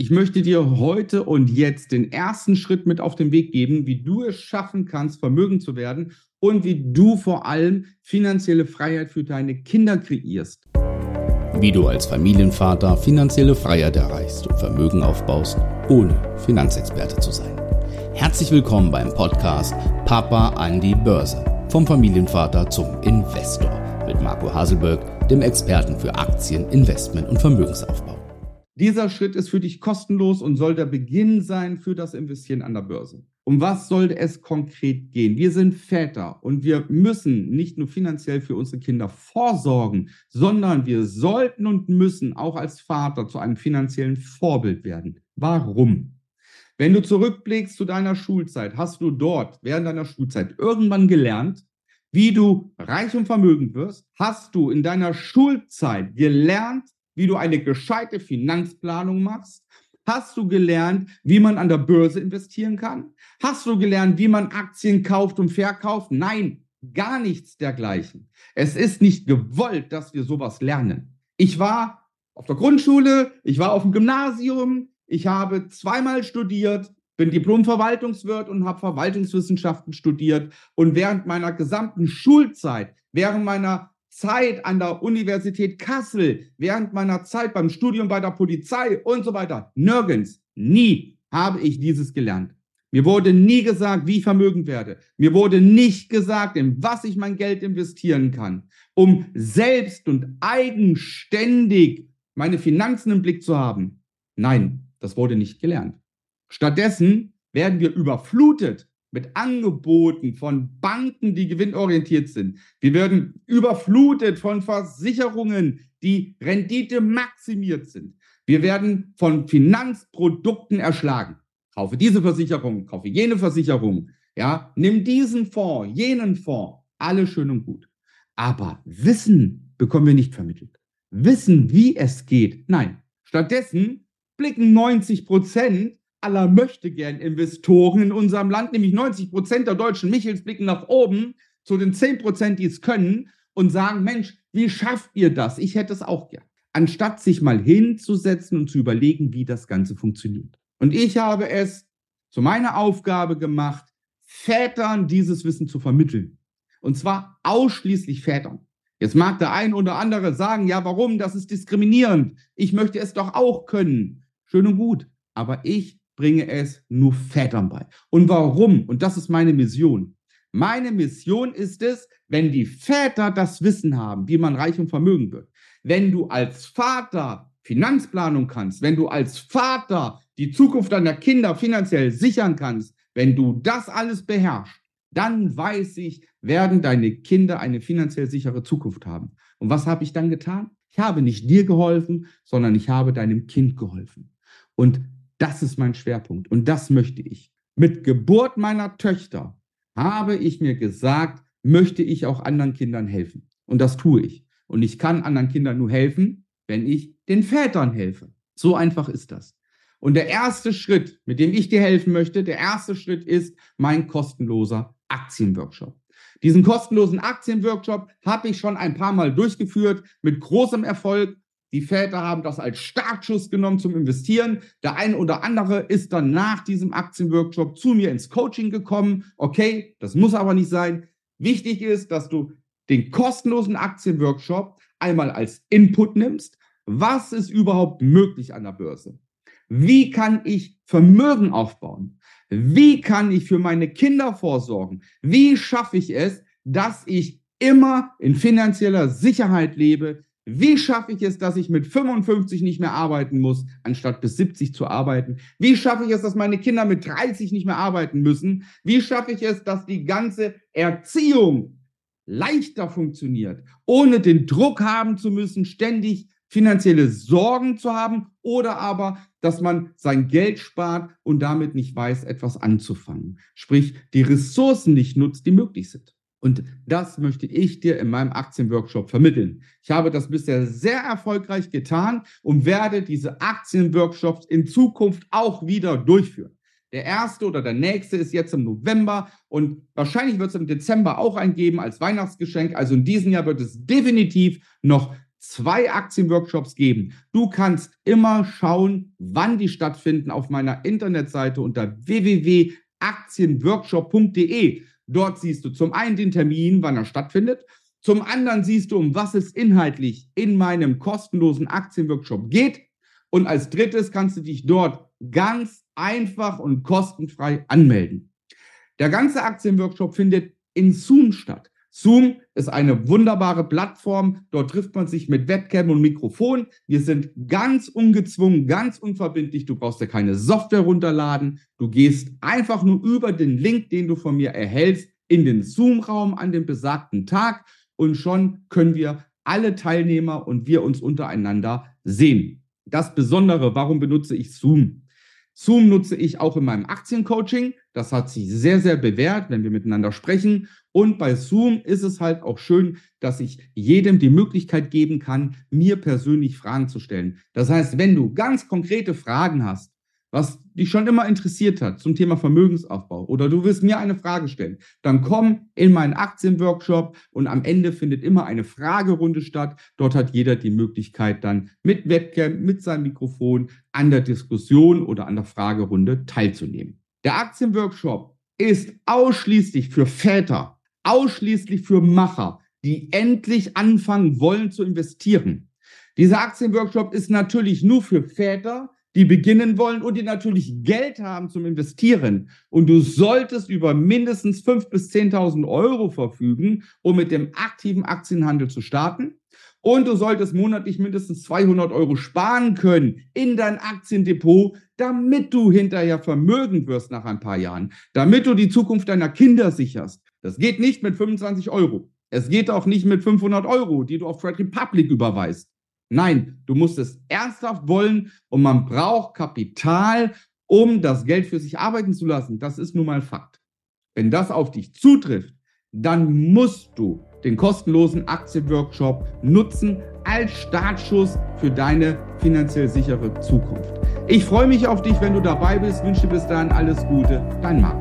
Ich möchte dir heute und jetzt den ersten Schritt mit auf den Weg geben, wie du es schaffen kannst, vermögend zu werden und wie du vor allem finanzielle Freiheit für deine Kinder kreierst. Wie du als Familienvater finanzielle Freiheit erreichst und Vermögen aufbaust, ohne Finanzexperte zu sein. Herzlich willkommen beim Podcast Papa an die Börse. Vom Familienvater zum Investor mit Marco Haselberg, dem Experten für Aktien, Investment und Vermögensaufbau. Dieser Schritt ist für dich kostenlos und soll der Beginn sein für das Investieren an der Börse. Um was sollte es konkret gehen? Wir sind Väter und wir müssen nicht nur finanziell für unsere Kinder vorsorgen, sondern wir sollten und müssen auch als Vater zu einem finanziellen Vorbild werden. Warum? Wenn du zurückblickst zu deiner Schulzeit, hast du dort während deiner Schulzeit irgendwann gelernt, wie du reich und vermögend wirst? Hast du in deiner Schulzeit gelernt, wie du eine gescheite Finanzplanung machst? Hast du gelernt, wie man an der Börse investieren kann? Hast du gelernt, wie man Aktien kauft und verkauft? Nein, gar nichts dergleichen. Es ist nicht gewollt, dass wir sowas lernen. Ich war auf der Grundschule, ich war auf dem Gymnasium, ich habe zweimal studiert, bin Diplom-Verwaltungswirt und habe Verwaltungswissenschaften studiert. Und während meiner gesamten Schulzeit, während meiner Zeit an der Universität Kassel, während meiner Zeit beim Studium bei der Polizei und so weiter, nirgends, nie habe ich dieses gelernt. Mir wurde nie gesagt, wie ich vermögend werde. Mir wurde nicht gesagt, in was ich mein Geld investieren kann, um selbst und eigenständig meine Finanzen im Blick zu haben. Nein, das wurde nicht gelernt. Stattdessen werden wir überflutet mit Angeboten von Banken, die gewinnorientiert sind. Wir werden überflutet von Versicherungen, die Rendite maximiert sind. Wir werden von Finanzprodukten erschlagen. Kaufe diese Versicherung, kaufe jene Versicherung. Ja, nimm diesen Fonds, jenen Fonds. Alles schön und gut. Aber Wissen bekommen wir nicht vermittelt. Wissen, wie es geht. Nein. Stattdessen blicken 90 Prozent aller möchte gern Investoren in unserem Land, nämlich 90 Prozent der deutschen Michels blicken nach oben zu den 10 Prozent, die es können und sagen, Mensch, wie schafft ihr das? Ich hätte es auch gern. Anstatt sich mal hinzusetzen und zu überlegen, wie das Ganze funktioniert. Und ich habe es zu meiner Aufgabe gemacht, Vätern dieses Wissen zu vermitteln. Und zwar ausschließlich Vätern. Jetzt mag der ein oder andere sagen, ja, warum? Das ist diskriminierend. Ich möchte es doch auch können. Schön und gut. Aber ich bringe es nur Vätern bei. Und warum? Und das ist meine Mission. Meine Mission ist es, wenn die Väter das Wissen haben, wie man reich und vermögen wird, wenn du als Vater Finanzplanung kannst, wenn du als Vater die Zukunft deiner Kinder finanziell sichern kannst, wenn du das alles beherrschst, dann weiß ich, werden deine Kinder eine finanziell sichere Zukunft haben. Und was habe ich dann getan? Ich habe nicht dir geholfen, sondern ich habe deinem Kind geholfen. Und das ist mein Schwerpunkt und das möchte ich. Mit Geburt meiner Töchter habe ich mir gesagt, möchte ich auch anderen Kindern helfen. Und das tue ich. Und ich kann anderen Kindern nur helfen, wenn ich den Vätern helfe. So einfach ist das. Und der erste Schritt, mit dem ich dir helfen möchte, der erste Schritt ist mein kostenloser Aktienworkshop. Diesen kostenlosen Aktienworkshop habe ich schon ein paar Mal durchgeführt mit großem Erfolg. Die Väter haben das als Startschuss genommen zum Investieren. Der eine oder andere ist dann nach diesem Aktienworkshop zu mir ins Coaching gekommen. Okay, das muss aber nicht sein. Wichtig ist, dass du den kostenlosen Aktienworkshop einmal als Input nimmst. Was ist überhaupt möglich an der Börse? Wie kann ich Vermögen aufbauen? Wie kann ich für meine Kinder vorsorgen? Wie schaffe ich es, dass ich immer in finanzieller Sicherheit lebe, wie schaffe ich es, dass ich mit 55 nicht mehr arbeiten muss, anstatt bis 70 zu arbeiten? Wie schaffe ich es, dass meine Kinder mit 30 nicht mehr arbeiten müssen? Wie schaffe ich es, dass die ganze Erziehung leichter funktioniert, ohne den Druck haben zu müssen, ständig finanzielle Sorgen zu haben oder aber, dass man sein Geld spart und damit nicht weiß, etwas anzufangen. Sprich, die Ressourcen nicht nutzt, die möglich sind. Und das möchte ich dir in meinem Aktienworkshop vermitteln. Ich habe das bisher sehr erfolgreich getan und werde diese Aktienworkshops in Zukunft auch wieder durchführen. Der erste oder der nächste ist jetzt im November und wahrscheinlich wird es im Dezember auch eingeben als Weihnachtsgeschenk. Also in diesem Jahr wird es definitiv noch zwei Aktienworkshops geben. Du kannst immer schauen, wann die stattfinden auf meiner Internetseite unter www.aktienworkshop.de. Dort siehst du zum einen den Termin, wann er stattfindet. Zum anderen siehst du, um was es inhaltlich in meinem kostenlosen Aktienworkshop geht. Und als drittes kannst du dich dort ganz einfach und kostenfrei anmelden. Der ganze Aktienworkshop findet in Zoom statt. Zoom ist eine wunderbare Plattform. Dort trifft man sich mit Webcam und Mikrofon. Wir sind ganz ungezwungen, ganz unverbindlich. Du brauchst ja keine Software runterladen. Du gehst einfach nur über den Link, den du von mir erhältst, in den Zoom-Raum an dem besagten Tag und schon können wir alle Teilnehmer und wir uns untereinander sehen. Das Besondere, warum benutze ich Zoom? Zoom nutze ich auch in meinem Aktiencoaching. Das hat sich sehr, sehr bewährt, wenn wir miteinander sprechen. Und bei Zoom ist es halt auch schön, dass ich jedem die Möglichkeit geben kann, mir persönlich Fragen zu stellen. Das heißt, wenn du ganz konkrete Fragen hast, was dich schon immer interessiert hat zum Thema Vermögensaufbau oder du willst mir eine Frage stellen, dann komm in meinen Aktienworkshop und am Ende findet immer eine Fragerunde statt. Dort hat jeder die Möglichkeit dann mit Webcam, mit seinem Mikrofon an der Diskussion oder an der Fragerunde teilzunehmen. Der Aktienworkshop ist ausschließlich für Väter, ausschließlich für Macher, die endlich anfangen wollen zu investieren. Dieser Aktienworkshop ist natürlich nur für Väter, die beginnen wollen und die natürlich Geld haben zum Investieren. Und du solltest über mindestens 5.000 bis 10.000 Euro verfügen, um mit dem aktiven Aktienhandel zu starten. Und du solltest monatlich mindestens 200 Euro sparen können in dein Aktiendepot, damit du hinterher vermögend wirst nach ein paar Jahren, damit du die Zukunft deiner Kinder sicherst. Das geht nicht mit 25 Euro. Es geht auch nicht mit 500 Euro, die du auf Trade Republic überweist. Nein, du musst es ernsthaft wollen und man braucht Kapital, um das Geld für sich arbeiten zu lassen. Das ist nun mal Fakt. Wenn das auf dich zutrifft, dann musst du den kostenlosen Aktienworkshop nutzen als Startschuss für deine finanziell sichere Zukunft. Ich freue mich auf dich, wenn du dabei bist. Wünsche bis dahin alles Gute. Dein Marco.